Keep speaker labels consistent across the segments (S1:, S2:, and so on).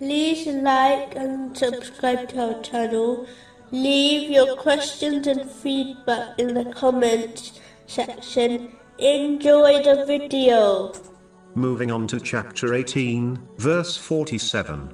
S1: like and subscribe to our channel. Leave your questions and feedback in the comments section. Enjoy the video.
S2: Moving on to chapter 18, verse 47.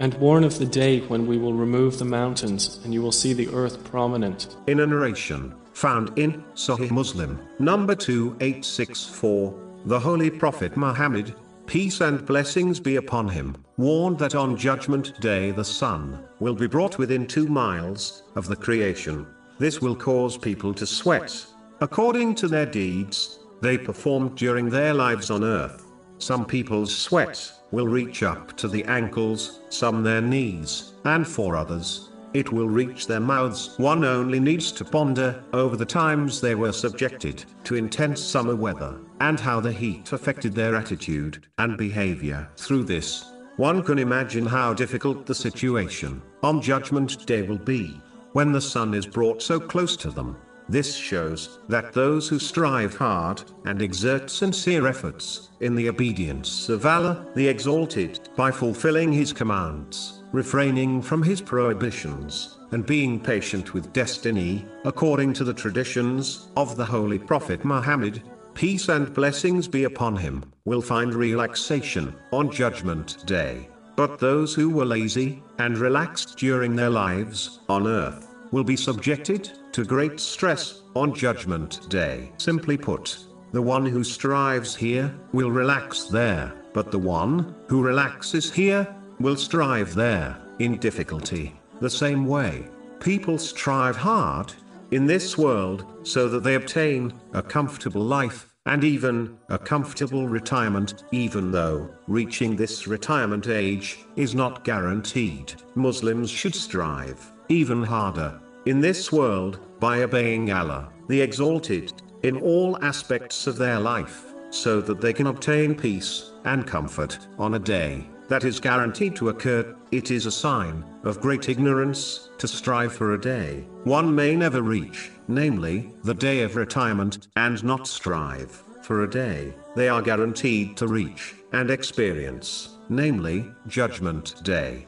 S3: And warn of the day when we will remove the mountains, and you will see the earth prominent.
S2: In a narration found in Sahih Muslim, number 2864, the Holy Prophet Muhammad, peace and blessings be upon him, warned that on Judgment Day the sun will be brought within two miles of the creation. This will cause people to sweat. According to their deeds, they performed during their lives on earth. Some people's sweat will reach up to the ankles, some their knees, and for others, it will reach their mouths. One only needs to ponder over the times they were subjected to intense summer weather, and how the heat affected their attitude and behavior. Through this, one can imagine how difficult the situation on Judgment Day will be when the sun is brought so close to them. This shows that those who strive hard and exert sincere efforts in the obedience of Allah, the Exalted, by fulfilling His commands, refraining from His prohibitions, and being patient with destiny, according to the traditions of the Holy Prophet Muhammad, peace and blessings be upon him, will find relaxation on Judgment Day. But those who were lazy and relaxed during their lives on earth will be subjected to great stress on Judgment Day. Simply put, the one who strives here will relax there, but the one who relaxes here will strive there in difficulty. The same way, people strive hard in this world so that they obtain a comfortable life and even a comfortable retirement, even though reaching this retirement age is not guaranteed. Muslims should strive even harder in this world by obeying Allah, the Exalted, in all aspects of their life, so that they can obtain peace and comfort on a day that is guaranteed to occur. It is a sign of great ignorance to strive for a day one may never reach, namely, the day of retirement, and not strive for a day they are guaranteed to reach and experience, namely, Judgment Day.